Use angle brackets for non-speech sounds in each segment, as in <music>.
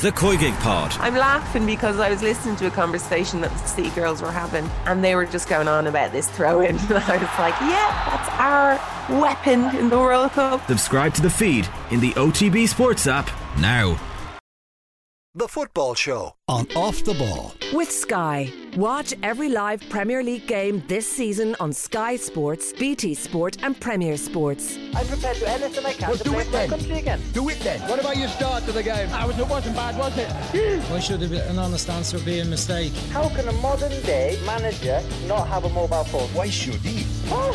The Koigig Pod. I'm laughing because I was listening to a conversation that the City girls were having, and they were just going on about this throw in. <laughs> And I was like, yeah, that's our weapon in the World Cup. Subscribe to the feed in the OTB Sports app now. The Football Show on Off the Ball. With Sky. Watch every live Premier League game this season on Sky Sports, BT Sport, and Premier Sports. I'm prepared to do anything I can well, to do play it for my then. country again. Do it then. What about your start to the game? Ah, I was, it wasn't bad, was it? <gasps> Why should an honest answer be a mistake? How can a modern day manager not have a mobile phone? Why should he? Oh.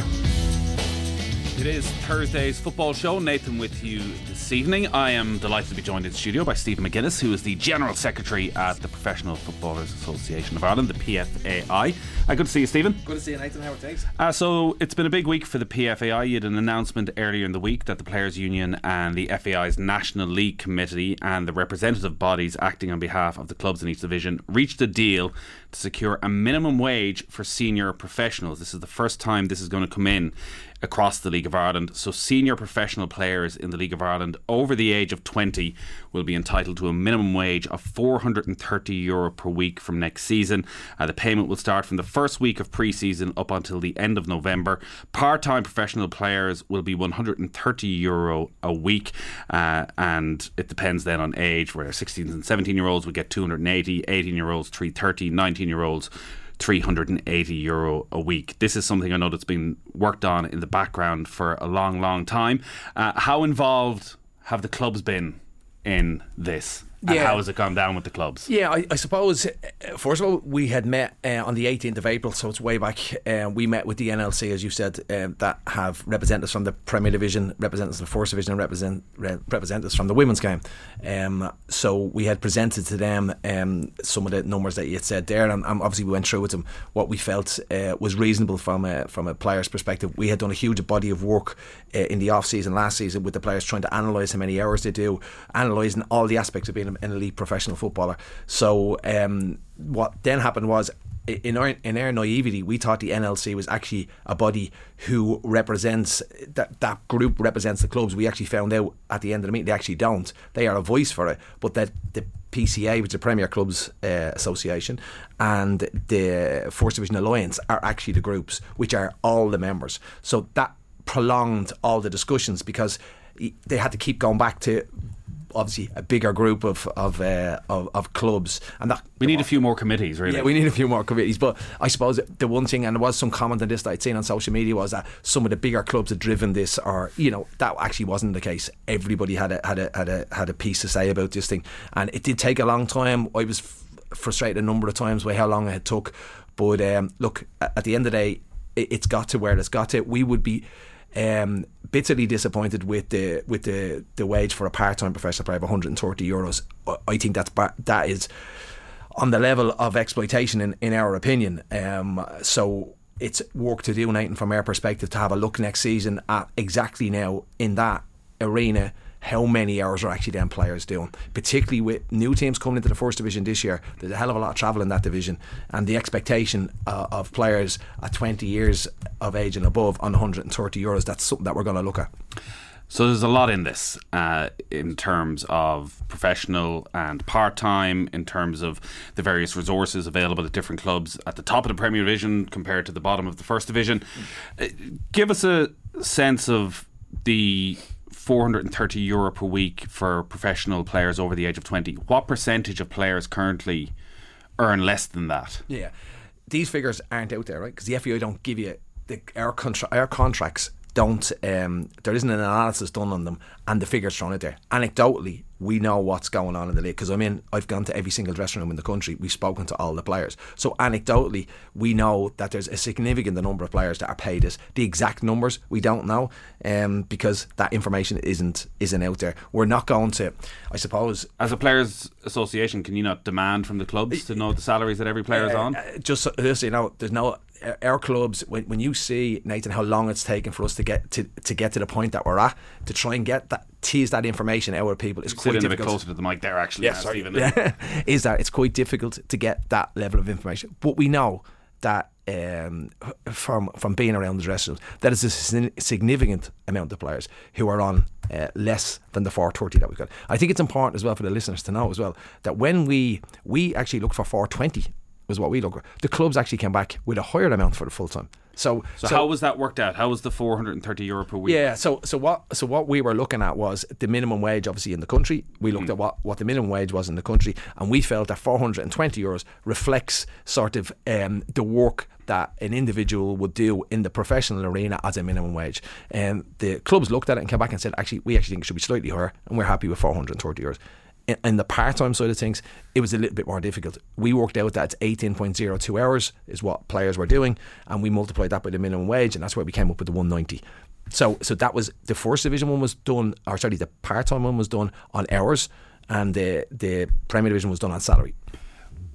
It is Thursday's football show. Nathan with you this evening. I am delighted to be joined in the studio by Stephen McGuinness, who is the General Secretary at the Professional Footballers Association of Ireland, the PFAI. Uh, good to see you, Stephen. Good to see you, Nathan. How are things? Uh, so it's been a big week for the PFAI. You had an announcement earlier in the week that the Players Union and the FAI's National League Committee and the representative bodies acting on behalf of the clubs in each division reached a deal to secure a minimum wage for senior professionals. This is the first time this is going to come in across the League of Ireland. So, senior professional players in the League of Ireland over the age of 20 will be entitled to a minimum wage of 430 euro per week from next season. Uh, the payment will start from the first week of pre season up until the end of November. Part time professional players will be 130 euro a week, uh, and it depends then on age, where 16 and 17 year olds will get 280, 18 year olds 330, 19 year olds 380 euro a week. This is something I know that's been worked on in the background for a long, long time. Uh, how involved have the clubs been in this? And Yeah. how has it gone down with the clubs? Yeah, I, I suppose, uh, first of all, we had met uh, on the 18th of April, so it's way back. Uh, we met with the NLC, as you said, um, that have representatives from the Premier Division, representatives from the First Division, and represent, re- representatives from the women's game. Um, so we had presented to them um, some of the numbers that you had said there, and, and obviously we went through with them what we felt uh, was reasonable from a, from a player's perspective. We had done a huge body of work uh, in the off season last season with the players trying to analyse how many hours they do, analysing all the aspects of being an elite professional footballer. So um, what then happened was in our in our naivety, we thought the NLC was actually a body who represents that that group represents the clubs. We actually found out at the end of the meeting they actually don't. They are a voice for it, but that the PCA, which is the Premier Clubs uh, Association, and the First Division Alliance are actually the groups, which are all the members. So that prolonged all the discussions because they had to keep going back to obviously a bigger group of of, uh, of of clubs, and that We need a few more committees, really. yeah, we need a few more committees. But I suppose the one thing, and there was some comment on this that I'd seen on social media, was that some of the bigger clubs had driven this, or you know, that actually wasn't the case. Everybody had a had a had a had a piece to say about this thing, and it did take a long time. I was f- frustrated a number of times by how long it took. But um, look, at the end of the day, it, it's got to where it's got to. We would be um, bitterly disappointed with the with the, the wage for a part time professional player of 130 euros. I- think that's that is on the level of exploitation in, in our opinion. Um, so it's work to do, Nathan, from our perspective, to have a look next season at exactly now in that arena how many hours are actually them players doing, particularly with new teams coming into the first division this year. There's a hell of a lot of travel in that division, and the expectation uh, of players at 20 years of age and above on 130 euros. That's something that we're going to look at. So there's a lot in this uh, in terms of professional and part time, in terms of the various resources available at different clubs at the top of the Premier Division compared to the bottom of the First Division. Uh, give us a sense of the 430 euro per week for professional players over the age of 20. What percentage of players currently earn less than that? Yeah, these figures aren't out there, right? Because the FAI don't give you the our contra- our contracts don't. Um, there isn't an analysis done on them, and the figures thrown out there. Anecdotally, we know what's going on in the league because I mean I've gone to every single dressing room in the country. We've spoken to all the players, so anecdotally we know that there's a significant number of players that are paid this. The exact numbers we don't know, um, because that information isn't isn't out there. We're not going to, I suppose, As a players' association, can you not demand from the clubs to know the salaries that every player is Uh, on? uh, just so- just you know, there's no uh, our clubs. When, when you see Nathan, how long it's taken for us to get to to get to the point that we're at, to try and get that tease that information out of people is quite in a bit difficult. closer to the mic there, actually. Yeah, sorry. Stephen. Yeah. <laughs> is that it's quite difficult to get that level of information. But we know that um, from from being around the dressing room. That is a significant amount of players who are on uh, less than the 430 that we've got. I think it's important as well for the listeners to know as well that when we we actually look for 420 was what we look for. The clubs actually came back with a higher amount for the full time. So, so, so, how was that worked out? How was the 430 euro per week? Yeah, so so what so what we were looking at was the minimum wage, obviously in the country. We looked mm. at what, what the minimum wage was in the country, and we felt that 420 euros reflects sort of um, the work that an individual would do in the professional arena as a minimum wage. And the clubs looked at it and came back and said, actually, we actually think it should be slightly higher, and we're happy with 430 euros in the part time side of things, it was a little bit more difficult. We worked out that 18.02 hours is what players were doing, and we multiplied that by the minimum wage, and that's where we came up with the 190. So, so that was the first division one was done, or sorry, the part time one was done on hours, and the the Premier Division was done on salary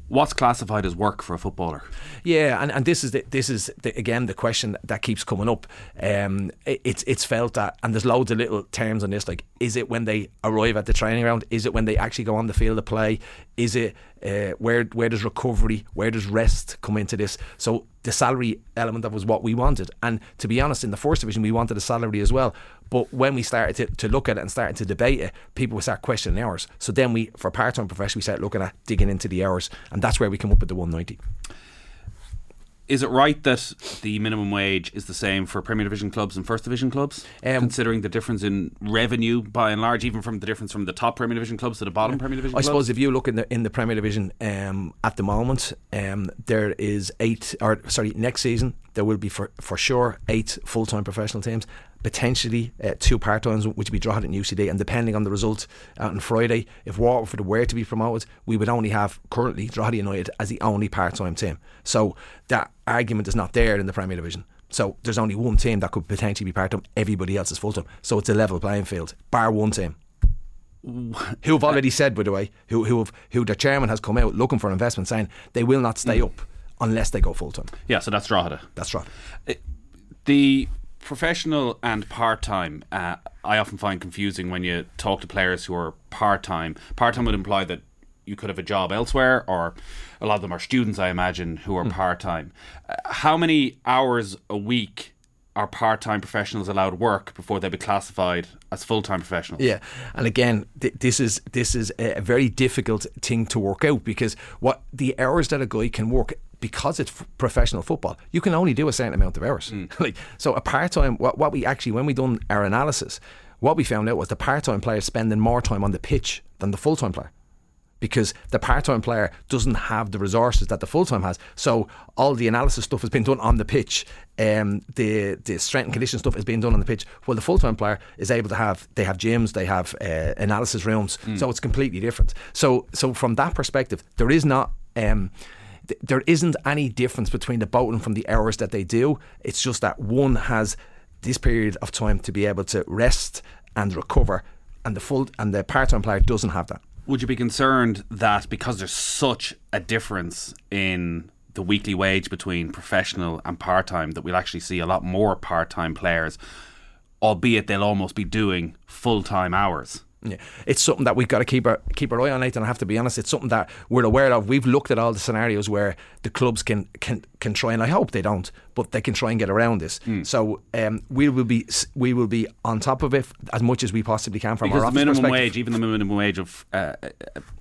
what's classified as work for a footballer? Yeah, and, and this is the, this is the, again the question that keeps coming up. Um, it, it's it's felt that, and there's loads of little terms on this. Like, is it when they arrive at the training ground? Is it when they actually go on the field to play? Is it uh, where where does recovery, where does rest come into this? So the salary element that was what we wanted, and to be honest, in the first division we wanted a salary as well. But when we started to, to look at it and started to debate it, people would start questioning hours. So then we, for part time professionals, we started looking at digging into the hours, and that's where we came up with the 190 is it right that the minimum wage is the same for Premier Division clubs and First Division clubs, um, considering the difference in revenue by and large, even from the difference from the top Premier Division clubs to the bottom Premier Division? I clubs? suppose if you look in the in the Premier Division um, at the moment, um, there is eight or sorry next season there will be for for sure eight full time professional teams potentially uh, two part times, which would be Drogheda and UCD. And depending on the result on Friday, if Waterford were to be promoted, we would only have currently Drogheda United as the only part time team. So that argument is not there in the Premier Division. So there's only one team that could potentially be part time. Everybody else is full time. So it's a level playing field, bar one team. who have already said, by the way, who who have, who the chairman has come out looking for investment, saying they will not stay mm. up unless they go full time. Yeah, so that's Drogheda. That's Drogheda. Uh, the professional and part time, uh, I often find confusing when you talk to players who are part time. Part time would imply that you could have a job elsewhere, or a lot of them are students, I imagine, who are mm. part time. Uh, how many hours a week are part-time professionals allowed work before they be classified as full-time professionals? Yeah, and again, th- this is this is a very difficult thing to work out because what the hours that a guy can work because it's f- professional football, you can only do a certain amount of hours. Mm. <laughs> like so, a part time. What, what we actually when we done our analysis, what we found out was the part time player spending more time on the pitch than the full time player. Because the part time player doesn't have the resources that the full time has. So, all the analysis stuff has been done on the pitch. Um, the the strength and condition stuff is being done on the pitch. Well, the full time player is able to have they have gyms, they have uh, analysis rooms, mm. so it's completely different. So so from that perspective, there is not um, there isn't any difference between the them from the hours that they do. It's just that one has this period of time to be able to rest and recover, and the full and the part-time player doesn't have that. Would you be concerned that because there's such a difference in the weekly wage between professional and part-time that we'll actually see a lot more part-time players, albeit they'll almost be doing full-time hours? Yeah, it's something that we've got to keep our keep our eye on, Nathan. I have to be honest. It's something that we're aware of. We've looked at all the scenarios where the clubs can can can try, and I hope they don't, but they can try and get around this. Mm. So um, we will be we will be on top of it as much as we possibly can from because our the minimum wage, even the minimum wage of uh,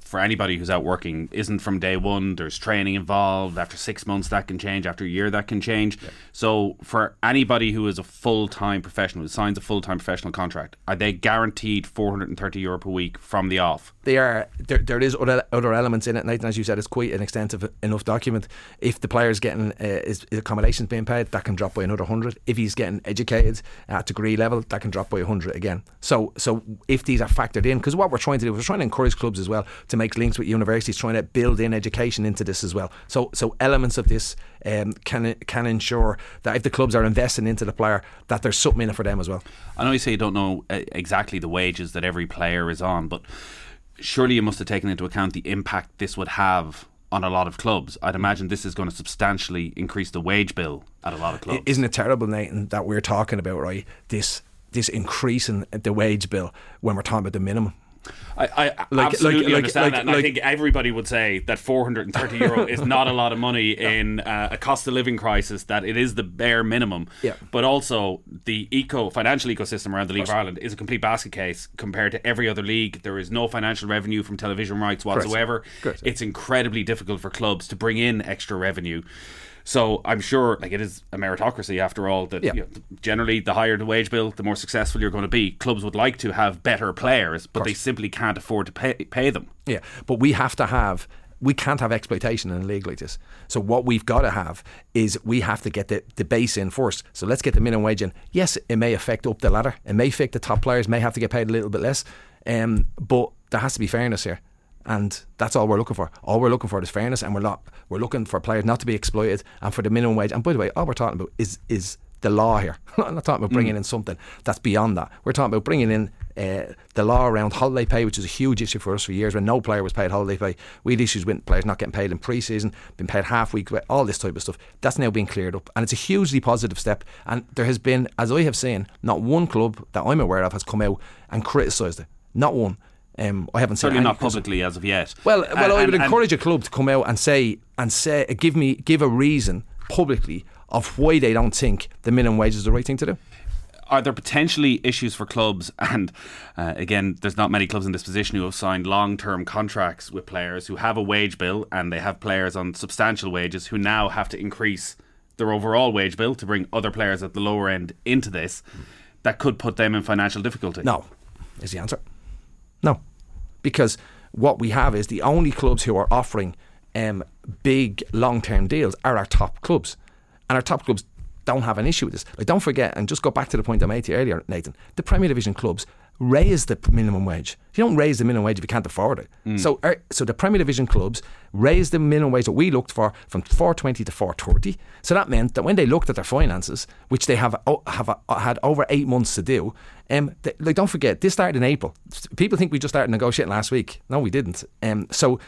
for anybody who's out working isn't from day one. There's training involved. After six months, that can change. After a year, that can change. Yeah. So, for anybody who is a full time professional, who signs a full time professional contract, are they guaranteed 430 euro per week from the off? They are. There, there is other, other elements in it. and as you said, it's quite an extensive enough document. If the player's getting uh, his accommodations being paid, that can drop by another hundred. If he's getting educated at degree level, that can drop by hundred again. So, so if these are factored in, because what we're trying to do, is we're trying to encourage clubs as well to make links with universities, trying to build in education into this as well. So, so elements of this um, can can ensure that if the clubs are investing into the player, that there's something in it for them as well. I know you say you don't know uh, exactly the wages that every player is on, but surely you must have taken into account the impact this would have on a lot of clubs. I'd imagine this is going to substantially increase the wage bill at a lot of clubs. Isn't it terrible, Nathan, that we're talking about right this this increase in the wage bill when we're talking about the minimum? I, I like, absolutely like, understand like, that, and I think everybody would say that 430 euro is not a lot of money <laughs> in uh, a cost of living crisis. That it is the bare minimum. Yeah. But also the eco financial ecosystem around the League of, of Ireland is a complete basket case compared to every other league. There is no financial revenue from television rights whatsoever. Correct. Correct. It's incredibly difficult for clubs to bring in extra revenue. So I'm sure, like it is a meritocracy after all. That yeah. you know, generally, the higher the wage bill, the more successful you're going to be. Clubs would like to have better players, but they simply can't afford to pay, pay them. Yeah, but we have to have we can't have exploitation in a league like this. So what we've got to have is we have to get the, the base in first. So let's get the minimum wage in. Yes, it may affect up the ladder. It may affect the top players, may have to get paid a little bit less. Um, but there has to be fairness here and that's all we're looking for. All we're looking for is fairness, and we're not we're looking for players not to be exploited and for the minimum wage. And by the way, all we're talking about is is the law here. <laughs> I'm not talking about bringing mm. in something that's beyond that. We're talking about bringing in uh, the law around holiday pay, which is a huge issue for us for years. When no player was paid holiday pay, we had issues with players not getting paid in pre-season, being paid half week, all this type of stuff. That's now being cleared up, and it's a hugely positive step. And there has been, as I have seen, not one club that I'm aware of has come out and criticised it. Not one. Um, I haven't certainly not publicly as of yet. Well, well, I would encourage a club to come out and say and say give me give a reason publicly of why they don't think the minimum wage is the right thing to do. Are there potentially issues for clubs? <laughs> And uh, again, there's not many clubs in this position who have signed long-term contracts with players who have a wage bill and they have players on substantial wages who now have to increase their overall wage bill to bring other players at the lower end into this. That could put them in financial difficulty. No, is the answer. No, because what we have is the only clubs who are offering um, big long term deals are our top clubs, and our top clubs don't have an issue with this. Like, don't forget, and just go back to the point I made to you earlier, Nathan. The Premier Division clubs raise the minimum wage. You don't raise the minimum wage if you can't afford it. Mm. So, er, so the Premier Division clubs raised the minimum wage that we looked for from 420 to 430. So that meant that when they looked at their finances, which they have have uh, had over eight months to do, um, they, like don't forget this started in April. People think we just started negotiating last week. No, we didn't. Um, so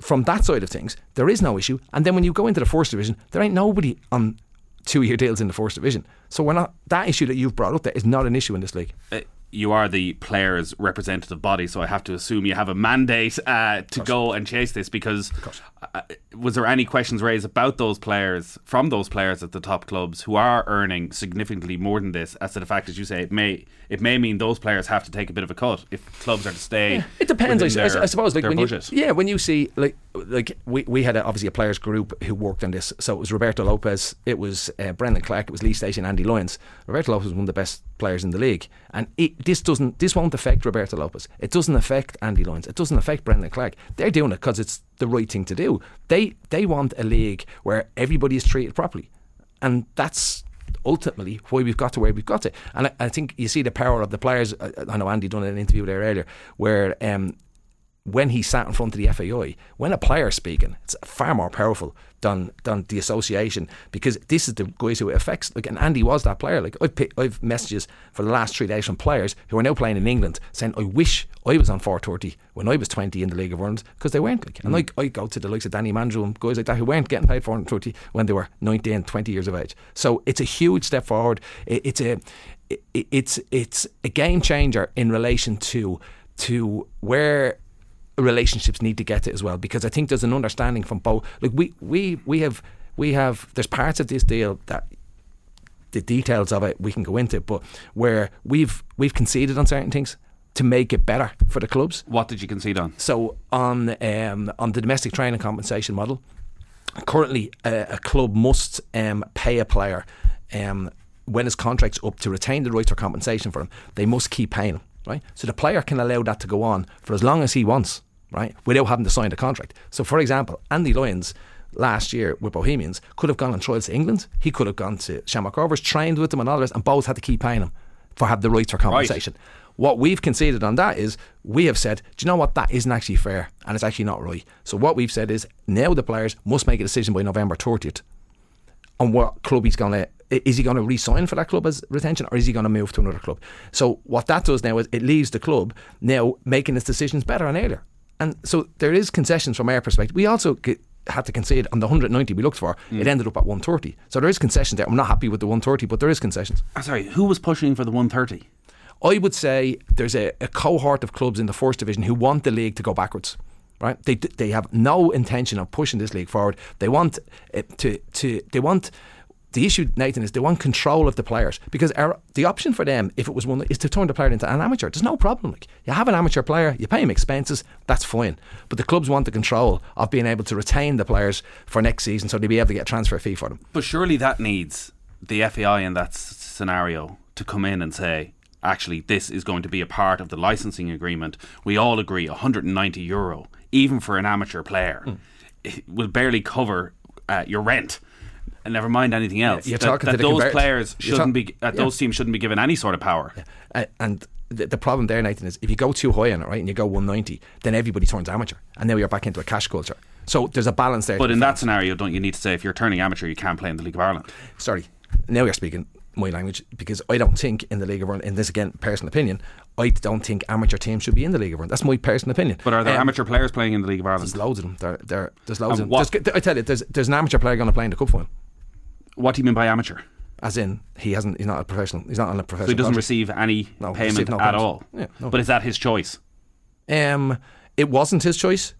from that side of things, there is no issue. And then when you go into the first division, there ain't nobody on two year deals in the first division. So we're not that issue that you've brought up there is not an issue in this league. Uh, you are the players' representative body, so I have to assume you have a mandate uh, to go and chase this. Because was there any questions raised about those players from those players at the top clubs who are earning significantly more than this? As to the fact, as you say, it may it may mean those players have to take a bit of a cut if clubs are to stay. Yeah, it depends. I, their, I, suppose, like when budget. you, yeah, when you see like like we, we had a, obviously a players group who worked on this. So it was Roberto Lopez, it was uh, Brendan Clarke, it was Lee and Andy Lyons. Roberto Lopez was one of the best players in the league, and it, this doesn't this won't affect Roberto Lopez. It doesn't affect Andy Lyons. It doesn't affect Brendan Clarke. They're doing it because it's the right thing to do. They they want a league where everybody is treated properly, and that's ultimately why we've got to where we've got to. And I, I think you see the power of the players. I, I know Andy done an interview there earlier where um, when he sat in front of the FAI, when a player speaking, it's far more powerful than than the association because this is the guys who it affects. Like, and Andy was that player. Like, I've I've messages for the last three days from players who are now playing in England saying, "I wish I was on 430 when I was 20 in the League of Ireland because they weren't." Like, and mm. like I go to the likes of Danny Mandroiu and guys like that who weren't getting paid 430 when they were 19, 20 years of age. So it's a huge step forward. It, it's a it, it's it's a game changer in relation to to where relationships need to get to as well because I think there's an understanding from both. Like we we we have we have there's parts of this deal that the details of it we can go into, but where we've we've conceded on certain things to make it better for the clubs. What did you concede on? So on um, on the domestic training compensation model, currently a, a club must um, pay a player um, when his contract's up to retain the right to compensation for him. They must keep paying him right? So the player can allow that to go on for as long as he wants, right? Without having to sign a contract. So, for example, Andy Lyons last year with Bohemians could have gone on trials to England. He could have gone to Shamrock Rovers, trained with them and all the rest, and both had to keep paying him for have the right for compensation. Right. What we've conceded on that is we have said, do you know what? That isn't actually fair and it's actually not right. So what we've said is now the players must make a decision by November 30th on what club he's going to is he going to re-sign for that club as retention or is he going to move to another club? So what that does now is it leaves the club now making its decisions better and earlier. And so there is concessions from our perspective. We also get, had to concede on the 190 we looked for. Mm. It ended up at 130. So there is concessions there. I'm not happy with the 130, but there is concessions. Oh, sorry, who was pushing for the 130? I would say there's a, a cohort of clubs in the first division who want the league to go backwards. Right? They they have no intention of pushing this league forward. They want it to to they want the issue, Nathan, is they want control of the players because our, the option for them, if it was one, is to turn the player into an amateur. There's no problem. Like you have an amateur player, you pay him expenses, that's fine. But the clubs want the control of being able to retain the players for next season, so they'll be able to get a transfer fee for them. But surely that needs the FAI in that s- scenario to come in and say, actually, this is going to be a part of the licensing agreement. We all agree 190 euro, even for an amateur player, Hmm. it will barely cover uh, your rent. And never mind anything else. you're that talking that those players shouldn't talk- be, uh, yeah. those teams shouldn't be given any sort of power. Uh, and the, the problem there, Nathan, is if you go too high on it, right, and you go 190, then everybody turns amateur, and now you're back into a cash culture. So there's a balance there. But in that scenario, don't you need to say if you're turning amateur, you can't play in the League of Ireland? sorry, now you're speaking my language because I don't think in the League of Ireland, in this again, personal opinion, I don't think amateur teams should be in the League of Ireland. That's my personal opinion. But are there Um, amateur players playing in the League of Ireland? There's loads of them. There, there, there's loads And of them. I tell you, there's, there's an amateur player going to play in the cup final. What do you mean by amateur? As in, he hasn't. He's not a professional. He's not on a professional. So he doesn't contract. receive any No, payment receive no at payment. all. Yeah, no. But is that his choice? Um, it wasn't his choice.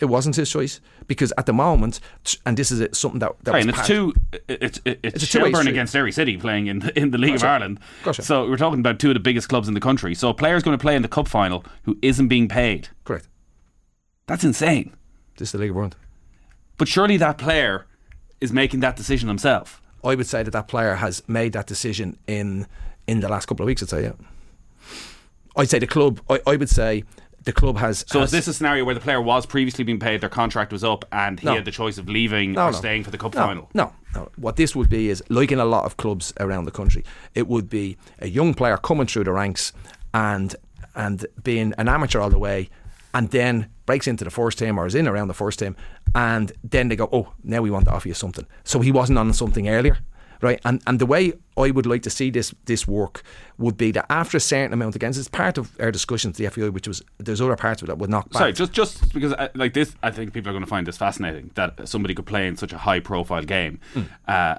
It wasn't his choice because at the moment, and this is it, something that, that Right, and it's two. It's it's, It's a it's two-way Shelburne against Derry City playing in the, in the League Gotcha. of Ireland. Gotcha. So we're talking about two of the biggest clubs in the country. So a player's going to play in the cup final who isn't being paid. correct. That's insane. This is the League of Ireland. But surely that player is making that decision himself. I would say that that player has made that decision in in the last couple of weeks. I'd say, yeah. I'd say the club. I, I would say the club has. So has, is this a scenario where the player was previously being paid, their contract was up, and he No. had the choice of leaving No, or no. staying for the cup final? No, no. What this would be is like in a lot of clubs around the country, it would be a young player coming through the ranks and and being an amateur all the way, and then breaks into the first team or is in around the first team, and then they go, oh, now we want to offer you something. So he wasn't on something earlier. Right, and and the way I would like to see this this work would be that after a certain amount of games, it's part of our discussions the FAI, which was there's other parts of it that would knock back. Sorry, just just because I, like this, I think people are going to find this fascinating that somebody could play in such a high profile game. Hmm. Uh,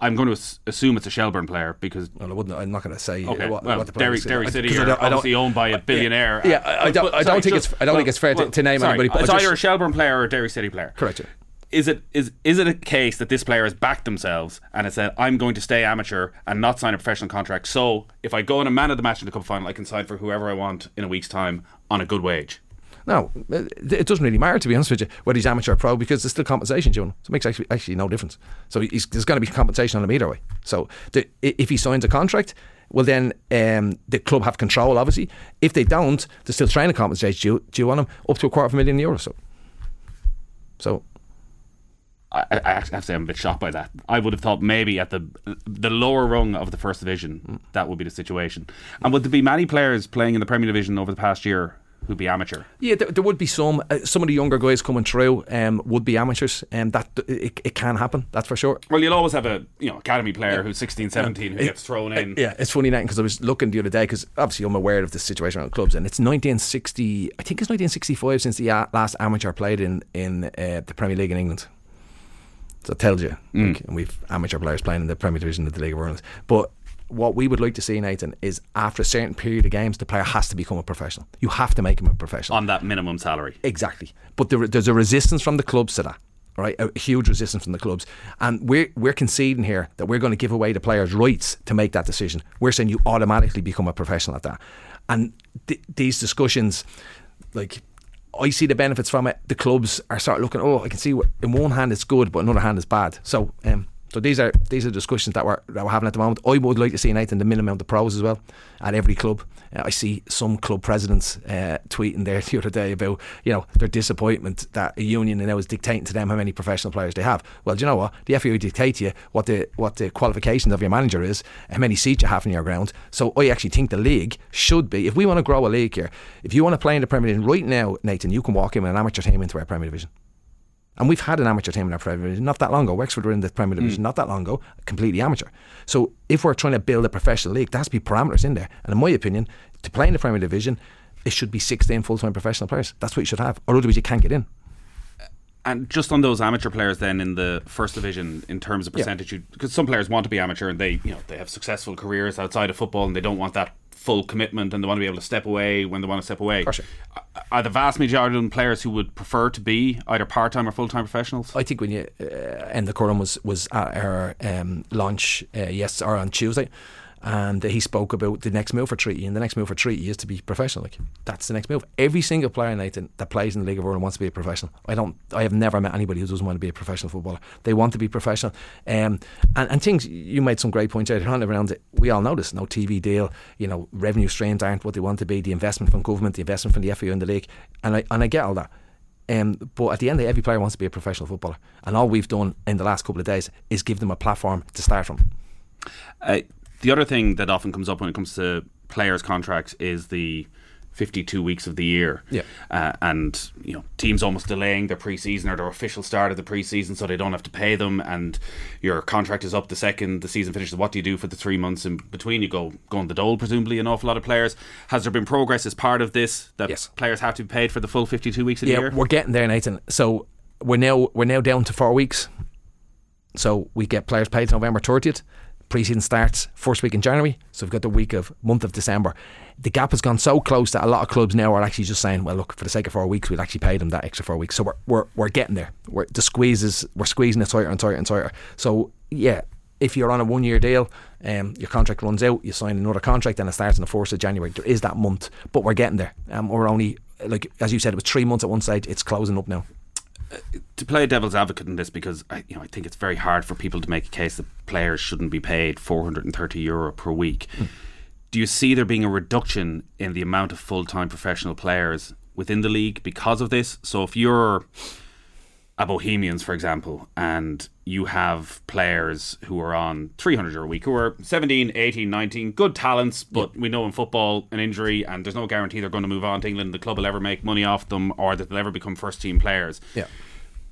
I'm going to as- assume it's a Shelburne player because Well, I wouldn't. I'm not going to say uh, Okay, what, well, what the Derry, is. Uh, Derry City 'cause I are don't- I don't- obviously owned by a billionaire. Uh, yeah, I- I don't- I don't think it's- I don't think it's fair to- to name sorry, anybody, but It's just- either a Shelburne player or a Derry City player. Correct. yeah. Is it is is it a case that this player has backed themselves and has said I'm going to stay amateur and not sign a professional contract? So if I go in a man of the match in the cup final, I can sign for whoever I want in a week's time on a good wage. No, it doesn't really matter to be honest with you whether he's amateur or pro because there's still compensation, Joan. So it makes actually actually no difference. So he's, there's going to be compensation on him either way. So the, if he signs a contract, well then um, the club have control. Obviously, if they don't, they're still training compensation due, due on him up to a quarter of a million euros. So, so I, I have to say I'm a bit shocked by that. I would have thought maybe at the the lower rung of the first division that would be the situation. And would there be many players playing in the Premier Division over the past year who'd be amateur? Yeah, there, there would be some. Uh, some of the younger guys coming through um, would be amateurs, and that it, it can happen. That's for sure. Well, you'll always have a you know academy player who's 16, 17 who It- gets thrown in. Yeah, it's funny now because I was looking the other day because obviously I'm aware of the situation around clubs, and it's 1960. I think it's 1965 since the uh, last amateur played in in uh, the Premier League in England. So it tells you, like, and we've amateur players playing in the Premier Division of the League of Ireland. But what we would like to see, Nathan, is after a certain period of games, the player has to become a professional. You have to make him a professional. on that minimum salary. Exactly. But there, there's a resistance from the clubs to that. Right, a huge resistance from the clubs, and we're we're conceding here that we're going to give away the players' rights to make that decision. We're saying you automatically become a professional at that, and th- these discussions, like I see the benefits from it. The clubs are sort of looking. Oh, I can see. What, in one hand it's good, but another hand it's bad. So, um, so these are these are discussions that we're that we're having at the moment. I would like to see Nathan the minimum of pros as well at every club. Uh, I see some club presidents uh, tweeting there <laughs> the other day about you know their disappointment that a union now is dictating to them how many professional players they have. Well, do you know what? The FAI dictate to you what the what the qualifications of your manager is, how many seats you have in your ground. So I actually think the league should be, if we want to grow a league here, if you want to play in the Premier Division right now, Nathan, you can walk in with an amateur team into our Premier Division. And we've had an amateur team in our Premier Division not that long ago. Wexford were in the Premier Division hmm. not that long ago, completely amateur. So if we're trying to build a professional league, there has to be parameters in there. And in my opinion, to play in the Premier Division, it should be 16 full time professional players. That's what you should have. Or otherwise, you can't get in. Uh, and just on those amateur players, then in the first division, in terms of percentage, because some players want to be amateur and they, you know, they have successful careers outside of football and they don't want that full commitment and they want to be able to step away when they want to step away. Are the vast majority of them players who would prefer to be either part time or full time professionals? I think when you uh, and the Curran was was at our um, launch uh, yes or on Tuesday, and he spoke about the next move for Treaty, and the next move for Treaty is to be professional. Like that's the next move. Every single player, in Nathan, that plays in the League of Ireland wants to be a professional. I don't. I have never met anybody who doesn't want to be a professional footballer. They want to be professional. Um, and, and things you made some great points out around it. We all know this. No TV deal. You know, revenue streams aren't what they want to be. The investment from government, the investment from the FAI in the league, and I and I get all that. Um, but at the end of the day, every player wants to be a professional footballer, and all we've done in the last couple of days is give them a platform to start from. Uh, the other thing that often comes up when it comes to players' contracts is the 52 weeks of the year. Yeah. Uh, and, you know, teams almost delaying their preseason or their official start of the preseason so they don't have to pay them. And your contract is up the second the season finishes. What do you do for the three months in between? You go, go on the dole, presumably, an awful lot of players. Has there been progress as part of this that yes. players have to be paid for the full 52 weeks of yeah, the year? Yeah, we're getting there, Nathan. So we're now we're now down to four weeks. So we get players paid November 30th. Preseason starts first week in January, so we've got the week of month of December. The gap has gone so close that a lot of clubs now are actually just saying, "Well, look, for the sake of four weeks, we'll actually pay them that extra four weeks." So we're we're, we're getting there. We're, the squeeze is we're squeezing it tighter and tighter and tighter. So yeah, if you're on a one year deal, um, your contract runs out, you sign another contract, and it starts on the fourth of January. There is that month, but we're getting there. Um, we're only like as you said, it was three months at one stage. It's closing up now to play devil's advocate in this because I, you know I think it's very hard for people to make a case that players shouldn't be paid 430 euro per week. Mm. Do you see there being a reduction in the amount of full-time professional players within the league because of this? So if you're a Bohemians, for example, and you have players who are on 300 euro a week, who are 17, 18, 19, good talents, but yep. we know in football an injury and there's no guarantee they're going to move on to England, the club will ever make money off them or that they'll ever become first team players. Yeah.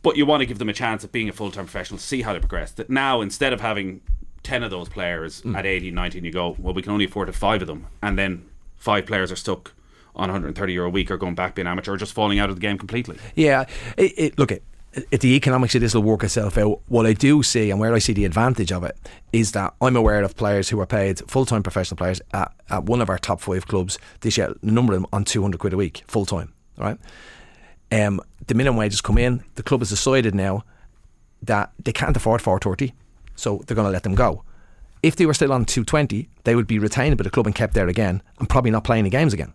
But you want to give them a chance at being a full time professional, see how they progress. That now, instead of having 10 of those players mm. at 18, 19, you go, well, we can only afford to five of them. And then five players are stuck on 130 euro a week or going back being amateur or just falling out of the game completely. Yeah. It, it, look, it, it, the economics of this will work itself out. What I do see and where I see the advantage of it is that I'm aware of players who are paid full time professional players at, at one of our top five clubs this year, the number of them on 200 quid a week, full time. Right? Um, the minimum wages come in. The club has decided now that they can't afford 430, so they're going to let them go. If they were still on 220, they would be retained by the club and kept there again, and probably not playing the games again.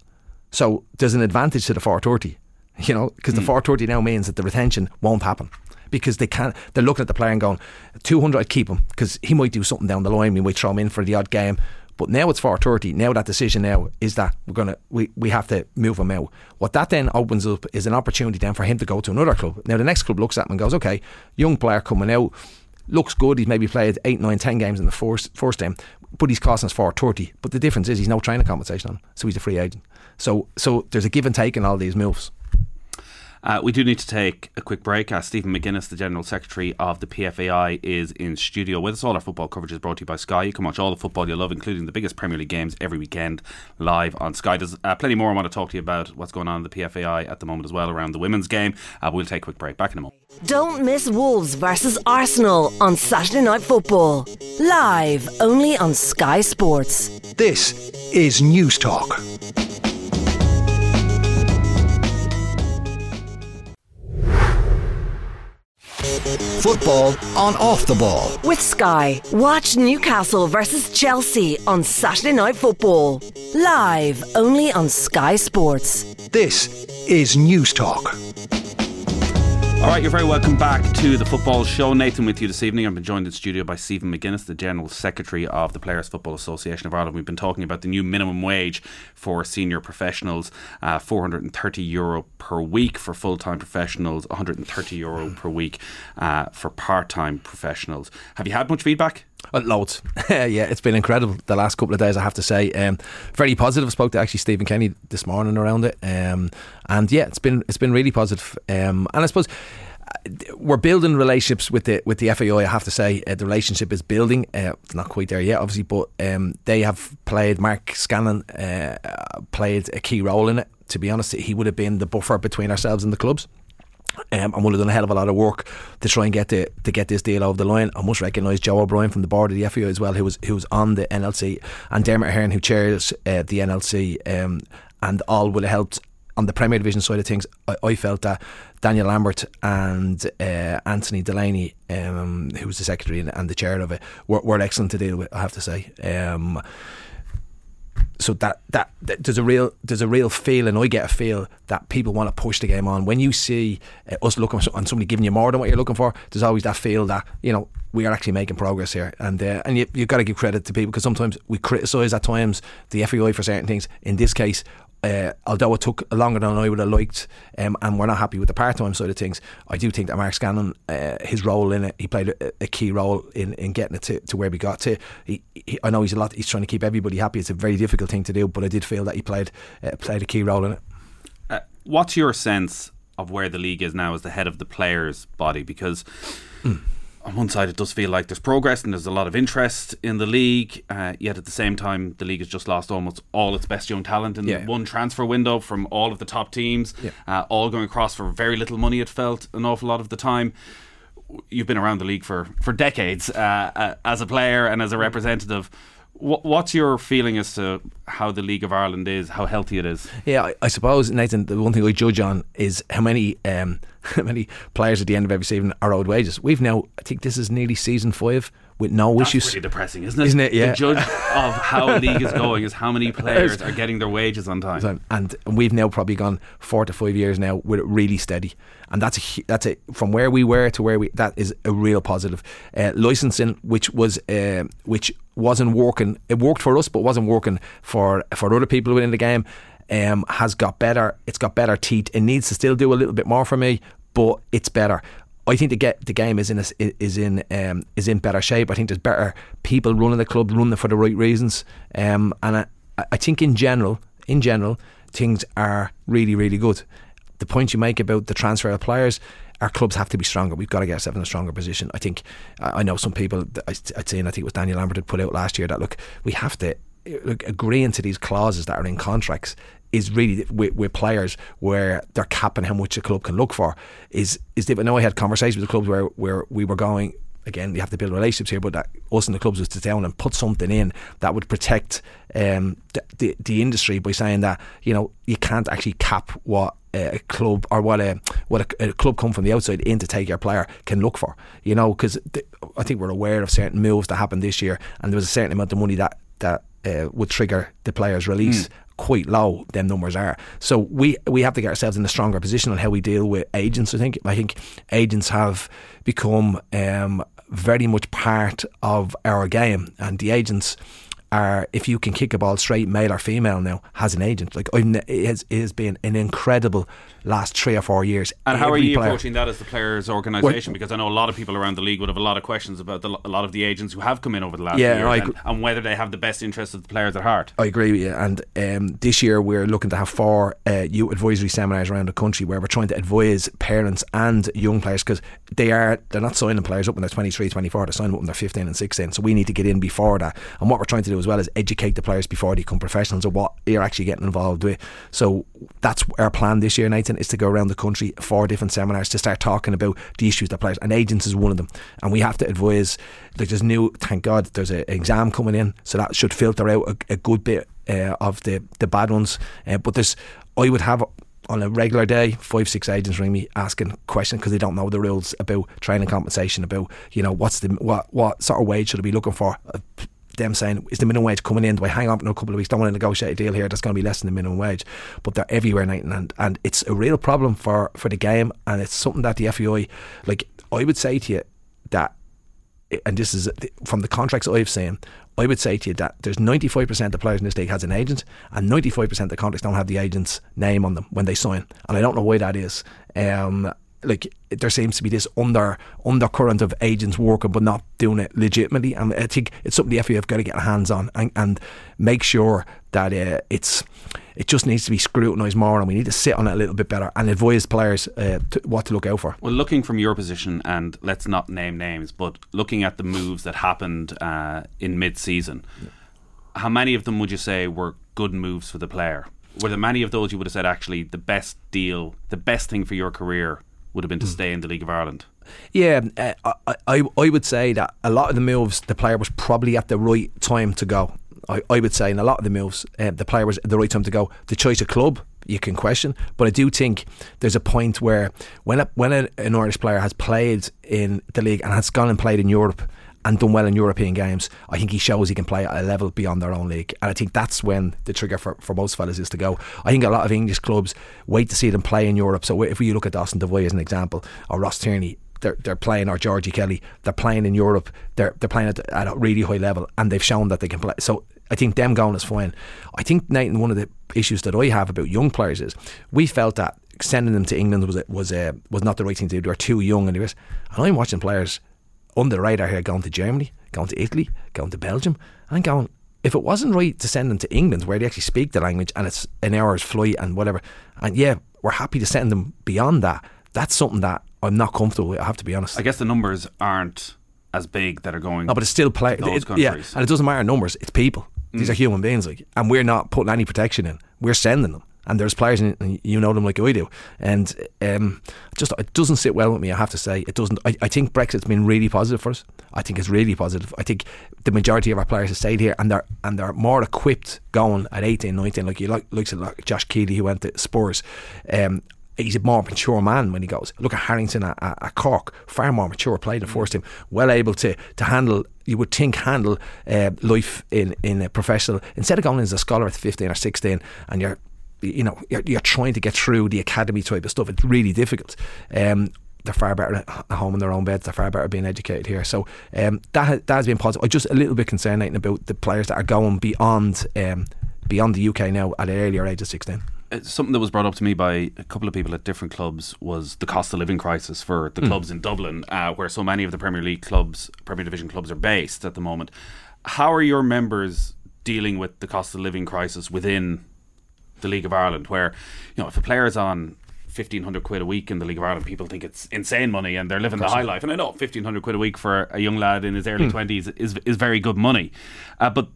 So there's an advantage to the 430, you know, because mm. the 430 now means that the retention won't happen because they can't. They're looking at the player and going, 200, I'd keep him because he might do something down the line. We might throw him in for the odd game. But now it's 430. Now that decision now is that we're gonna we, we have to move him out. What that then opens up is an opportunity then for him to go to another club. Now the next club looks at him and goes, okay, young player coming out, looks good. He's maybe played eight, nine, ten games in the first first game, but he's costing us 430. But the difference is he's no training compensation on, so he's a free agent. So so there's a give and take in all these moves. Uh, we do need to take a quick break. Uh, Stephen McGuinness, the General Secretary of the PFAI, is in studio with us. All our football coverage is brought to you by Sky. You can watch all the football you love, including the biggest Premier League games every weekend live on Sky. There's uh, plenty more I want to talk to you about what's going on in the PFAI at the moment as well around the women's game. Uh, we'll take a quick break. Back in a moment. Don't miss Wolves versus Arsenal on Saturday Night Football. Live only on Sky Sports. This is Newstalk. Football on off the ball. With Sky, watch Newcastle versus Chelsea on Saturday Night Football. Live only on Sky Sports. This is Newstalk. All right, you're very welcome back to the football show. Nathan with you this evening. I've been joined in studio by Stephen McGuinness, the General Secretary of the Players Football Association of Ireland. We've been talking about the new minimum wage for senior professionals, uh, 430 euro per week for full time professionals, 130 euro per week uh, for part time professionals. Have you had much feedback? Uh, loads. <laughs> yeah, it's been incredible the last couple of days, I have to say. Um, very positive. I spoke to actually Stephen Kenny this morning around it. Um, and yeah, it's been it's been really positive. Um, and I suppose uh, we're building relationships with the with the FAI. I have to say uh, the relationship is building. Uh, it's not quite there yet, obviously, but um, they have played. Mark Scanlon uh, played a key role in it. To be honest, he would have been the buffer between ourselves and the clubs. Um, and would have done a hell of a lot of work to try and get the, to get this deal over the line. I must recognise Joe O'Brien from the board of the FAI as well, who was who was on the NLC, and Dermot Ahern, who chairs uh, the NLC, um, and all will have helped on the Premier Division side of things. I, I felt that Daniel Lambert and uh, Anthony Delaney, um, who was the secretary and, and, the chair of it, were, were, excellent to deal with. I have to say. So that, that, that there's a real there's a real feeling I get a feel that people want to push the game on. When you see uh, us looking on somebody giving you more than what you're looking for there's always that feel that you know we are actually making progress here. And uh, and you, you've got to give credit to people because sometimes we criticise at times the FAI for certain things. In this case uh, although it took longer than I would have liked, um, and we're not happy with the part-time side of things, I do think that Mark Scanlon, uh, his role in it, he played a, a, key role in, in getting it to, to where we got to. He, he, I know he's a lot. He's trying to keep everybody happy. It's a very difficult thing to do, but I did feel that he played uh, played a key role in it. Uh, what's your sense of where the league is now as the head of the players' body? Because. Mm on one side, it does feel like there's progress and there's a lot of interest in the league. Uh, yet at the same time, the league has just lost almost all its best young talent in yeah. one transfer window from all of the top teams, yeah. uh, all going across for very little money. It felt an awful lot of the time. You've been around the league for for decades uh, uh as a player and as a representative what's your feeling as to how the League of Ireland is, how healthy it is? Yeah, I, I suppose Nathan, the one thing I judge on is how many um, <laughs> how many players at the end of every season are owed wages. We've now, I think this is nearly season five with no That's issues. Really depressing, isn't it? Isn't it? Yeah. The judge <laughs> of how a league is going is how many players are getting their wages on time. And we've now probably gone four to five years now with it really steady, and that's a that's a from where we were to where we that is a real positive. Uh, licensing, which was uh, which wasn't working, it worked for us, but wasn't working for for other people within the game. Um, has got better. It's got better teeth. It needs to still do a little bit more for me, but it's better. I think the get the game is in a, is in um, is in better shape. I think there's better people running the club, running for the right reasons. Um, and I, I think in general, in general, things are really really good. The point you make about the transfer of players, our clubs have to be stronger. We've got to get ourselves in a stronger position. I think I know some people. I'd and I think it was Daniel Lambert had put out last year that look, we have to look, agreeing to these clauses that are in contracts is really with, with, players where they're capping how much a club can look for is is different. I know I had conversations with the clubs where where we were going again you have to build relationships here but that us and the clubs was to down and put something in that would protect um, the, the, the industry by saying that you know you can't actually cap what a club or what a what a, a, club come from the outside in to take your player can look for you know because I think we're aware of certain moves that happened this year and there was a certain amount of money that that uh, would trigger the player's release mm quite low them numbers are. So we we have to get ourselves in a stronger position on how we deal with agents. I think I think agents have become um, very much part of our game, and the agents are if you can kick a ball straight, male or female now, has an agent. Like it has, it has been an incredible last three or four years. And how are you player. approaching that as the players' organisation? Because I know a lot of people around the league would have a lot of questions about the, a lot of the agents who have come in over the last yeah, years and, and, whether they have the best interests of the players at heart. I agree with you. And um, this year we're looking to have four uh, youth advisory seminars around the country where we're trying to advise parents and young players because they are they're not signing players up when they're 23, 24. They're signing up when they're 15 and 16. So we need to get in before that. And what we're trying to do as well is educate the players before they become professionals of what you're actually getting involved with. So that's our plan this year, Nathan, is to go around the country country for different seminars to start talking about the issues that players and agents is one of them. And we have to advise. Like there's new, thank God, there's an exam coming in, so that should filter out a, a good bit uh, of the the bad ones. Uh, but there's, I would have on a regular day, five, six agents ring me asking questions because they don't know the rules about training compensation, about you know what's the what what sort of wage should I be looking for. Them saying, is the minimum wage coming in? Do I hang up in a couple of weeks? Don't want to negotiate a deal here that's going to be less than the minimum wage. But they're everywhere, night and and it's a real problem for, for the game, and it's something that the FAI, like I would say to you that, and this is from the contracts I've seen, I would say to you that there's 95% of players in this league has an agent, and 95% of the contracts don't have the agent's name on them when they sign, and I don't know why that is. Um, like there seems to be this under undercurrent of agents working but not doing it legitimately and I think it's something the FA have got to get their hands on and, and make sure that uh, it's it just needs to be scrutinised more and we need to sit on it a little bit better and advise players uh, to, what to look out for. Well looking from your position and let's not name names but looking at the moves that happened uh, in mid-season yeah. how many of them would you say were good moves for the player? Were there many of those you would have said actually the best deal, the best thing for your career would have been to Hmm. stay in the League of Ireland. Yeah, uh, I, I I would say that a lot of the moves, the player was probably at the right time to go. I, I would say in a lot of the moves, uh, the player was at the right time to go. The choice of club, you can question, but I do think there's a point where when a, when a, an Irish player has played in the league and has gone and played in Europe and done well in European games, I think he shows he can play at a level beyond their own league. And I think that's when the trigger for, for most fellas is to go. I think a lot of English clubs wait to see them play in Europe. So if we look at Dawson Devoy as an example, or Ross Tierney, they're, they're playing, or Georgie Kelly, they're playing in Europe, they're, they're playing at, at a really high level, and they've shown that they can play. So I think them going is fine. I think, Nathan, one of the issues that I have about young players is we felt that sending them to England was was uh, was not the right thing to do. They were too young, and, and I'm watching players under the radar here going to Germany, going to Italy, going to Belgium, and going. If it wasn't right to send them to England, where they actually speak the language and it's an hour's flight and whatever, and yeah, we're happy to send them beyond that. That's something that I'm not comfortable with. I have to be honest. I guess the numbers aren't as big that are going. No, but it's still play. those It, yeah, and it doesn't matter numbers. It's people. These Mm. are human beings, like, and we're not putting any protection in. We're sending them, and there's players, and you know them like I do, and um, just it doesn't sit well with me. I have to say, it doesn't. I, I think Brexit's been really positive for us. I think it's really positive. I think the majority of our players have stayed here, and they're and they're more equipped going at 18, 19. Like you like looks like Josh Keeley who went to Spurs. Um, he's a more mature man when he goes. Look at Harrington at, at, at Cork, far more mature, played the first team, well able to to handle. You would think handle uh, life in in a professional instead of going as a scholar at fifteen or sixteen, and you're you know you're, you're trying to get through the academy type of stuff. It's really difficult. Um, they're far better at home in their own beds. They're far better being educated here. So um, that ha- that has been positive. I'm just a little bit concerned about the players that are going beyond um, beyond the UK now at an earlier age of sixteen. Uh, something that was brought up to me by a couple of people at different clubs was the cost of living crisis for the Mm. clubs in Dublin, uh, where so many of the Premier League clubs, Premier Division clubs, are based at the moment. How are your members dealing with the cost of living crisis within the League of Ireland? Where you know, if a player's on fifteen hundred quid a week in the League of Ireland, people think it's insane money and they're living the high life. And I know fifteen hundred quid a week for a young lad in his early Hmm. twenties is is very good money, uh, but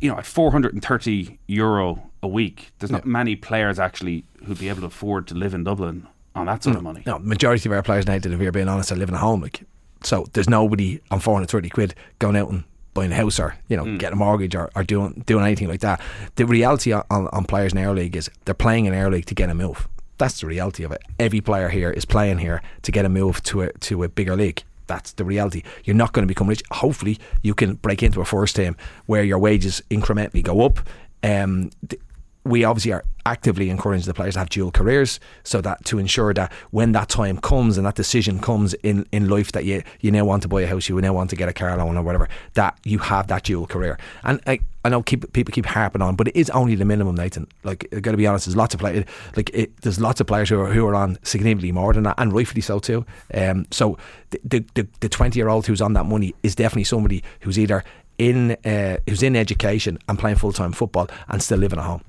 you know, at 430 euro a week, there's not many players actually who'd be able to afford to live in Dublin on that sort of money. No, majority of our players now, if we're being honest, are living at home. Like, so there's nobody on 430 quid going out and buying a house or you know Mm. getting a mortgage or, or doing doing anything like that. The reality on, on, players in our league is they're playing in our league to get a move. That's the reality of it. Every player here is playing here to get a move to a to a bigger league. That's the reality. You're not going to become rich. Hopefully, you can break into a first team where your wages incrementally go up. Um, th- we obviously are actively encouraging the players to have dual careers so that to ensure that when that time comes and that decision comes in, in life that you you now want to buy a house, you now want to get a car loan or whatever, that you have that dual career. And I, I know keep, people keep harping on, but it is only the minimum, Nathan. Like, I've got to be honest, there's lots of players, like, it, there's lots of players who are, who are on significantly more than that, and rightfully so too. Um, so the, the, the 20 year old who's on that money is definitely somebody who's either in uh, who's in education and playing full time football and still living at home.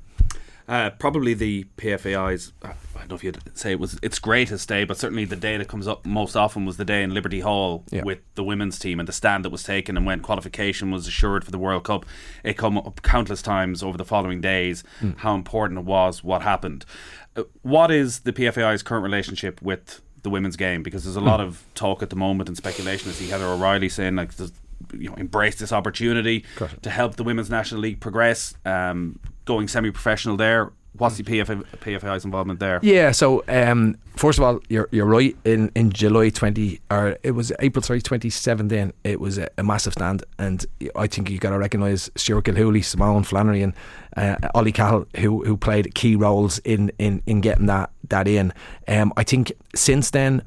Uh, probably the PFAI's. I don't know if you'd say it was its greatest day, but certainly the day that comes up most often was the day in Liberty Hall Yeah. with the women's team and the stand that was taken and when qualification was assured for the World Cup. It come up countless times over the following days how important it was, what happened. Uh, what is the PFAI's current relationship with the women's game? Because there's a lot of talk at the moment and speculation. I see Heather O'Reilly saying like. You know, embrace this opportunity to help the women's national league progress. Um, going semi-professional there. What's the PFA, PFAI's involvement there? Yeah, so um, first of all, you're you're right. In in July twenty, or it was April sorry twenty seventeen. It was a, a massive stand, and I think you got to recognise Stuart Gilhooly, Simone Flannery, and uh, Ollie Cahill, who who played key roles in in in getting that that in. Um, I think since then,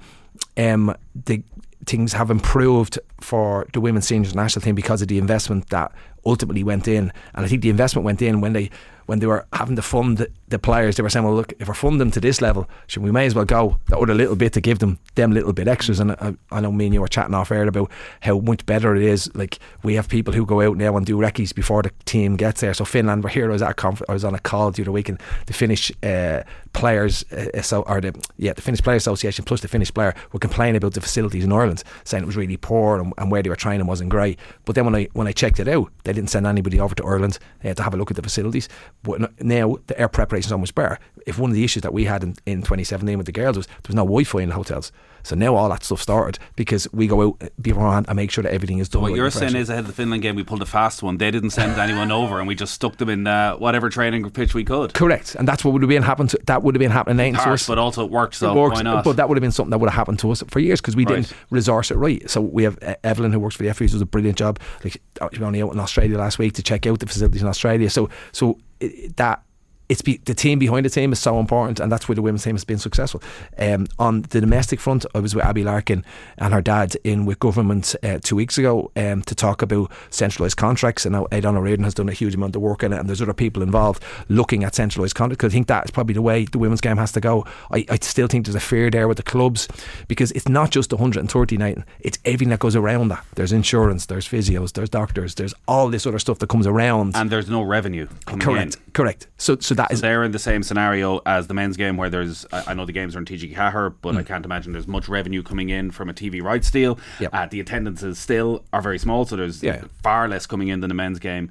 um, the things have improved for the women's seniors national team because of the investment that ultimately went in. And I think the investment went in when they when they were having to fund the, players. They were saying, "Well, look, if we're funding them to this level, should we may as well go that other little bit to give them them little bit extras." And I, I know me and you were chatting off air about how much better it is. Like we have people who go out now and do recce's before the team gets there. So Finland, we're here. I was at a conf- I was on a call the other week, and the Finnish uh, players, uh, so or the yeah, the Finnish Player Association plus the Finnish player were complaining about the facilities in Ireland, saying it was really poor and, and where they were training wasn't great. But then when I when I checked it out, they didn't send anybody over to Ireland They had to have a look at the facilities. But now the air preparation is much better. If one of the issues that we had in, in 2017 with the girls was there was no Wi-Fi in the hotels, so now all that stuff started because we go out beforehand and make sure that everything is done. What you're saying is ahead of the Finland game, we pulled a fast one. They didn't send anyone over, and we just stuck them in uh, whatever training pitch we could. correct, and that's what would have been happened. To, that would have been happening to us. but also it worked. So it works, why not? But that would have been something that would have happened to us for years because we Right. didn't resource it right. So we have uh, Evelyn who works for the FA, who does a brilliant job. Like uh, she was only out in Australia last week to check out the facilities in Australia. So so it, that. It's be, the team behind the team is so important, and that's where the women's team has been successful. Um, on the domestic front, I was with Abbie Larkin and her dad in with government uh, two weeks ago um, to talk about centralised contracts. And now Ed O'Riordan has done a huge amount of work in it, and there's other people involved looking at centralised contracts. Because I think that is probably the way the women's game has to go. I, I still think there's a fear there with the clubs because it's not just the 130 night; it's everything that goes around that. There's insurance, there's physios, there's doctors, there's all this other stuff that comes around. and there's no revenue coming correct, in. correct. So so that is They're in the same scenario as the men's game, where there's. I I know the games are in TG Ceathair, but Hmm. I can't imagine there's much revenue coming in from a TV rights deal. Yep. Uh, the attendances still are very small, so there's Yeah. far less coming in than the men's game.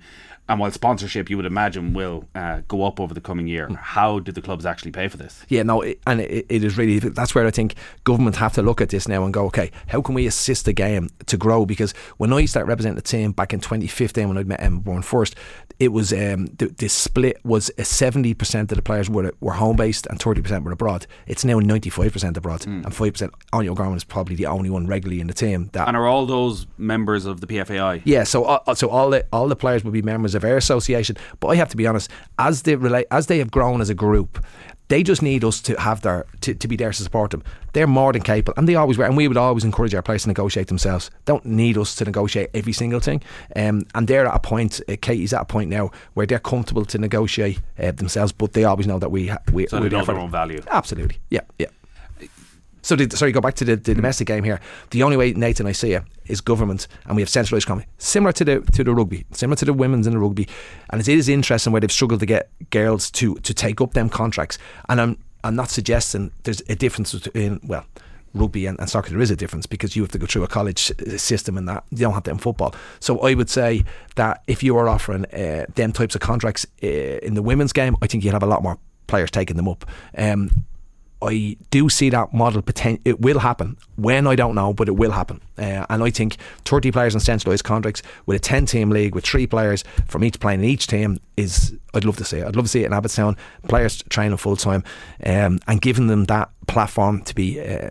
And while sponsorship, you would imagine, will uh, go up over the coming year, Hmm. how do the clubs actually pay for this? Yeah, no, it, and it, it is really that's where I think government have to look at this now and go, okay, how can we assist the game to grow? Because when I started representing the team back in 2015, when I met Emma Byrne first, it was um, the, the split was seventy percent of the players were were home based and thirty percent were abroad. It's now ninety five percent abroad, and five percent. Áine O'Gorman is probably the only one regularly in the team that And are all those members of the PFAI? yeah, so uh, so all the all the players will be members of our association. But I have to be honest, as they relate, as they have grown as a group, they just need us to have their to, to be there to support them. They're more than capable, and they always were. And we would always encourage our players to negotiate themselves. Don't need us to negotiate every single thing. Um, and they're at a point. Uh, Katie's at a point now where they're comfortable to negotiate uh, themselves, but they always know that we ha- we So they know their own value. Absolutely, yeah, yeah. So, the, sorry, go back to the, the domestic game here. The only way, Nathan, I see it is government, and we have centralised economy, similar to the to the rugby, similar to the women's in the rugby, and it is interesting where they've struggled to get girls to to take up them contracts. And I'm I'm not suggesting there's a difference between well. Rugby and, and soccer, there is a difference because you have to go through a college uh, system and that you don't have that in football. So I would say that if you are offering uh, them types of contracts uh, in the women's game, I think you'd have a lot more players taking them up. Um, I do see that model poten- it will happen. When I don't know but it will happen. Uh, and I think 30 players in centralised contracts with a 10 team league with three players from each playing in each team is I'd love to see it. I'd love to see it in Abbottstown players training full time um, and giving them that platform to be uh,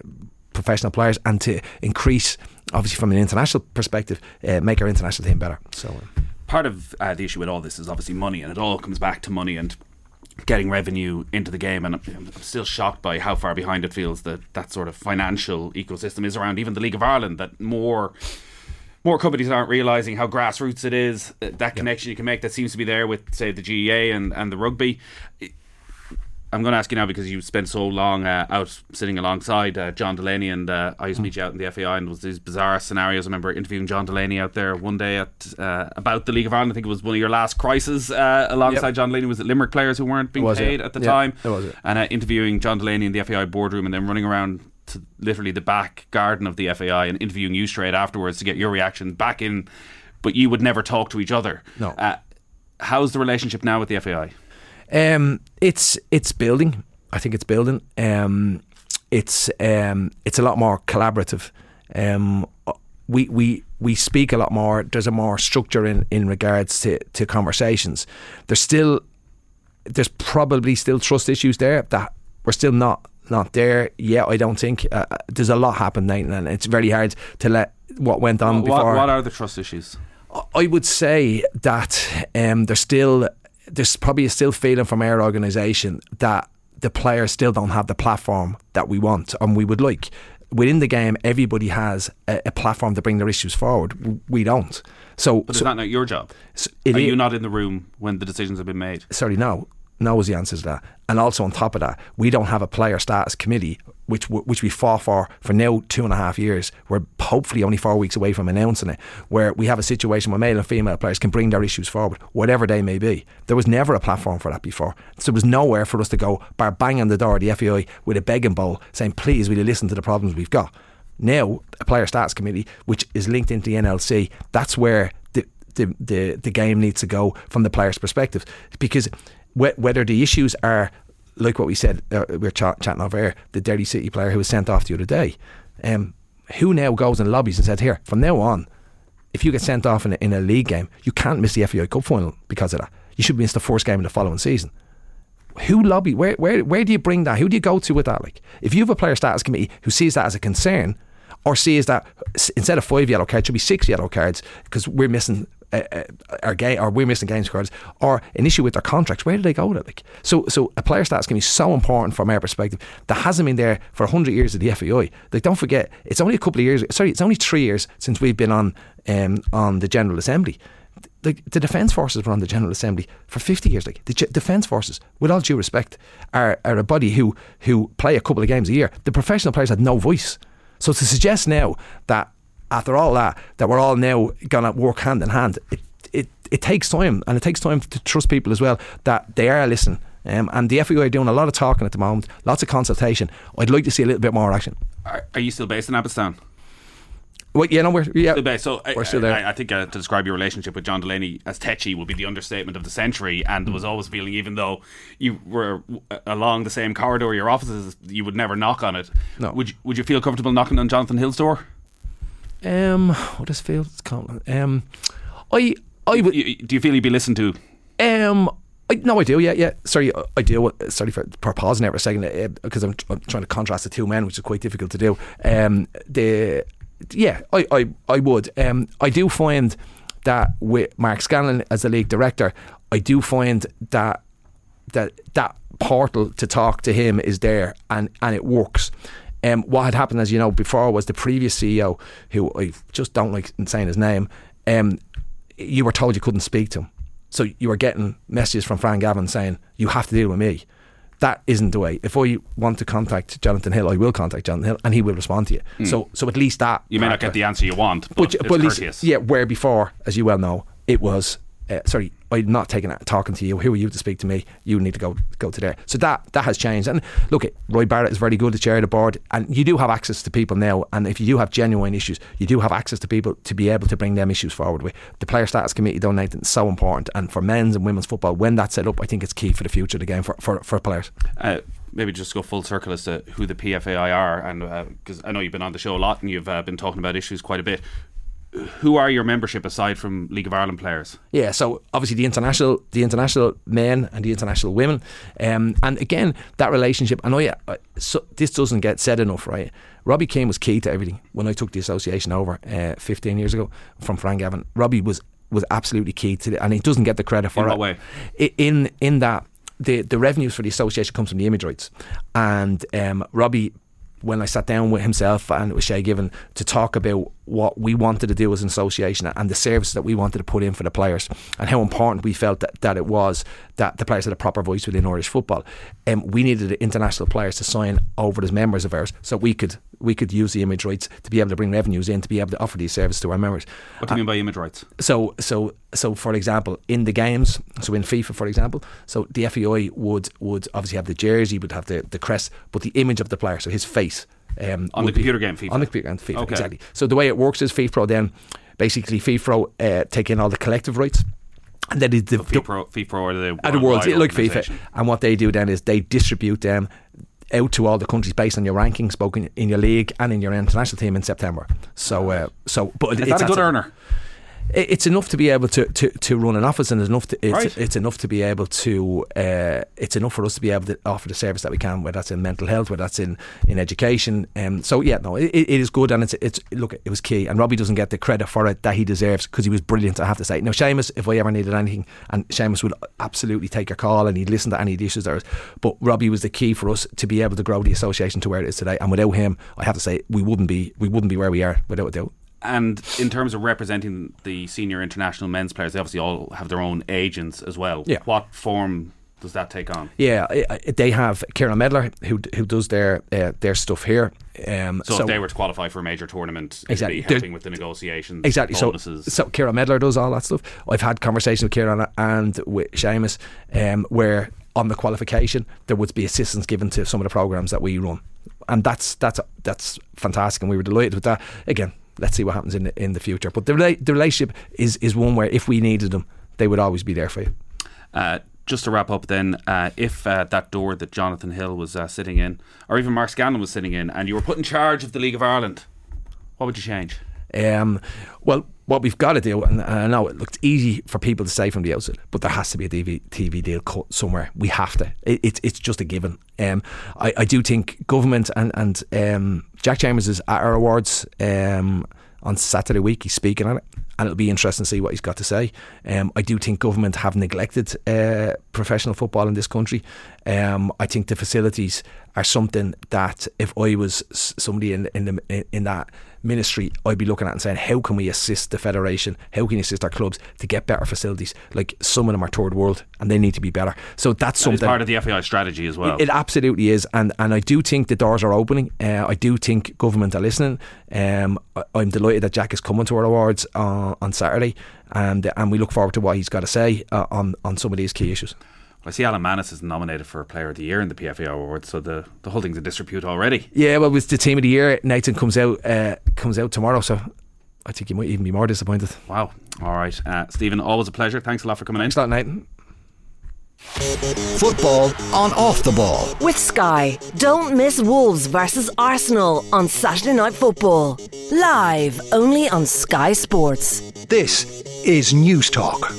professional players and to increase obviously from an international perspective uh, make our international team better. So uh, part of uh, the issue with all this is obviously money, and it all comes back to money and getting revenue into the game. And I'm, I'm still shocked by how far behind it feels that that sort of financial ecosystem is around even the League of Ireland. That more. More companies aren't realizing how grassroots it is. That connection you can make that seems to be there with, say, the GAA and, and the rugby. I'm going to ask you now because you spent so long uh, out sitting alongside uh, John Delaney, and uh, I used to meet you out in the FAI, and it was these bizarre scenarios. I remember interviewing John Delaney out there one day at uh, about the League of Ireland. I think it was one of your last crises uh, alongside Yep. John Delaney. Was it Limerick players who weren't being was, paid at the Yeah, time? it was, yeah. And uh, interviewing John Delaney in the FAI boardroom, and then running around to literally the back garden of the FAI and interviewing you straight afterwards to get your reaction back in. But you would never talk to each other. No. Uh, how's the relationship now with the FAI? Um, it's it's building. I think it's building. Um, it's um, it's a lot more collaborative. Um, we we we speak a lot more. There's a more structure in, in regards to, to conversations. There's still there's probably still trust issues there that we're still not not there yet. I don't think uh, there's a lot happened, Nathan, and it's very hard to let what went on What, before. what are the trust issues? I would say that um, there's still there's probably a still feeling from our organisation that the players still don't have the platform that we want and we would like. Within the game, everybody has a, a platform to bring their issues forward. We don't. So, But is so that not your job? so Are you not in the room when the decisions have been made? sorry, no. No is the answer to that. And also on top of that, we don't have a player status committee, which which we fought for for now two and a half years. We're hopefully only four weeks away from announcing it, where we have a situation where male and female players can bring their issues forward, whatever they may be. There was never a platform for that before. So there was nowhere for us to go, bar banging the door of the FAI with a begging bowl saying, please, will you listen to the problems we've got? Now, a player status committee, which is linked into the NLC, that's where the the, the, the game needs to go from the player's perspective. Because whether the issues are like what we said, uh, we were ch- chatting over air, the Derry City player who was sent off the other day, um, who now goes and lobbies and says, here, from now on, if you get sent off in a, in a league game, you can't miss the FAI Cup final because of that. You should miss the first game of the following season. Who lobby? Where, where, where do you bring that? Who do you go to with that? Like, if you have a player status committee who sees that as a concern, or sees that instead of five yellow cards, should be six yellow cards because we're missing uh, uh, our game or we're missing games cards or an issue with their contracts. Where do they go it? Like so, so a player status can be so important from our perspective that hasn't been there for hundred years of the FAI. Like don't forget, it's only a couple of years. Sorry, it's only three years since we've been on um, on the General Assembly. The, the Defence Forces were on the General Assembly for 50 years. Like the Defence Forces, with all due respect, are, are a body who who play a couple of games a year. The professional players had no voice. So to suggest now that after all that, that we're all now going to work hand in hand, it, it, it takes time and it takes time to trust people as well that they are listening. Um, and the FAI are doing a lot of talking at the moment, lots of consultation. I'd like to see a little bit more action. Are, are you still based in Abbottstown? Well, yeah, no, we're yeah, still based. So we're I, still there. I, I think uh, to describe your relationship with John Delaney as tetchy would be the understatement of the century. And mm. was always feeling, even though you were along the same corridor, your offices, you would never knock on it. No. Would you, Would you feel comfortable knocking on Jonathan Hill's door? Um, what does feel? Um, I, I would. Do you feel you'd be listened to? Um, I, no, I do. Yeah, yeah. Sorry, I do. Sorry for, for pausing there for a second because uh, I'm, I'm, trying to contrast the two men, which is quite difficult to do. Um, the yeah, I, I, I would. Um, I do find that with Mark Scanlon as the league director, I do find that that that portal to talk to him is there and, and it works. Um, what had happened, as you know, before was the previous CEO, who I just don't like saying his name. Um, you were told you couldn't speak to him, so you were getting messages from Fran Gavin saying you have to deal with me that isn't the way. If I want to contact Jonathan Hill, I will contact Jonathan Hill, and he will respond to you. Mm. So, so at least that you may not get the answer you want, but, but, but at least, yeah. Where before, as you well know, it was uh, sorry, I'm not taking that, talking to you. Who are you to speak to me? You need to go go to there. So that that has changed. And look, at Roy Barrett is very good to chair of the board, and you do have access to people now. And if you do have genuine issues, you do have access to people to be able to bring them issues forward with. The player status committee, though, Nathan, is so important. And for men's and women's football, when that's set up, I think it's key for the future of the game for for, for players. Uh, maybe just go full circle as to who the PFAI are, and because uh, I know you've been on the show a lot and you've uh, been talking about issues quite a bit who are your membership aside from League of Ireland players? Yeah, so obviously the international, the international men and the international women, um, and again that relationship. I know, yeah, so this doesn't get said enough, right? Robbie Keane was key to everything when I took the association over uh, 15 years ago from Fran Gavin. Robbie was was absolutely key to it, and he doesn't get the credit for in it. Way? In in that the the revenues for the association comes from the image rights, and um, Robbie when I sat down with himself and with Shay Given to talk about what we wanted to do as an association and the services that we wanted to put in for the players and how important we felt that, that it was that the players had a proper voice within Irish football. Um, we needed international players to sign over as members of ours so we could we could use the image rights to be able to bring revenues in to be able to offer these services to our members. What do you uh, mean by image rights? So so so for example, in the games, so in FIFA for example, so the FAI would would obviously have the jersey, would have the, the crest, but the image of the player, so his face um, on the computer game FIFA. On the computer game FIFA, okay. exactly. So the way it works is FIFPro then basically FIFPro uh, take in all the collective rights. And then the, FIFPro, FIFPro are the, are the world like FIFA. And what they do then is they distribute them out to all the countries based on your rankings, both in, in your league and in your international team in September. So, uh, so but is that a good earner? It's enough to be able to, to, to run an office and it's enough to, it's, right. it's enough to be able to uh, it's enough for us to be able to offer the service that we can whether that's in mental health whether that's in, in education. Um, so yeah no it, it is good and it's it's look it was key. And Robbie doesn't get the credit for it that he deserves because he was brilliant I have to say. Now Seamus if I ever needed anything and Seamus would absolutely take a call and he'd listen to any of the issues there is but Robbie was the key for us to be able to grow the association to where it is today. And without him I have to say we wouldn't be we wouldn't be where we are without a doubt and in terms of representing the senior international men's players, they obviously all have their own agents as well. Yeah. What form does that take on? Yeah, they have Kieran Medler who who does their uh, their stuff here. Um, so, so, if they were to qualify for a major tournament, exactly helping with the negotiations. Exactly. Bonuses. So, so Kieran Medler does all that stuff. I've had conversations with Kieran and with Seamus, um, where on the qualification there would be assistance given to some of the programs that we run, and that's that's that's fantastic, and we were delighted with that. Again, let's see what happens in the, in the future. But the, rela- the relationship is is one where if we needed them, they would always be there for you. Uh, just to wrap up, then, uh, if uh, that door that Jonathan Hill was uh, sitting in, or even Mark Scanlon was sitting in, and you were put in charge of the League of Ireland, what would you change? Um, well, what we've got to do, and I know it looks easy for people to say from the outset, but there has to be a TV, deal cut somewhere. We have to. It, it's it's just a given. Um, I, I do think government and and um, Jack Chambers is at our awards um, on Saturday week. He's speaking on it, and it'll be interesting to see what he's got to say. Um, I do think government have neglected uh, professional football in this country. Um, I think the facilities are something that if I was somebody in in, the, in that ministry, I'd be looking at and saying, how can we assist the federation? How can you assist our clubs to get better facilities? Like some of them are third world and they need to be better. So that's That something. part of the FAI strategy as well. It, it absolutely is, and and I do think the doors are opening. Uh, I do think government are listening. Um, I, I'm delighted that Jack is coming to our awards uh, on Saturday, and and we look forward to what he's got to say uh, on on some of these key issues. I see Alan Mannus is nominated for Player of the Year in the PFA Awards, so the, the whole thing's in disrepute already. Yeah, well, with the team of the year, Nathan comes out uh, comes out tomorrow, so I think you might even be more disappointed. Wow. All right. Uh, Stephen, always a pleasure. Thanks a lot for coming Thanks in. a lot, Nathan. Football on off the ball. With Sky, don't miss Wolves versus Arsenal on Saturday Night Football. Live only on Sky Sports. This is Newstalk.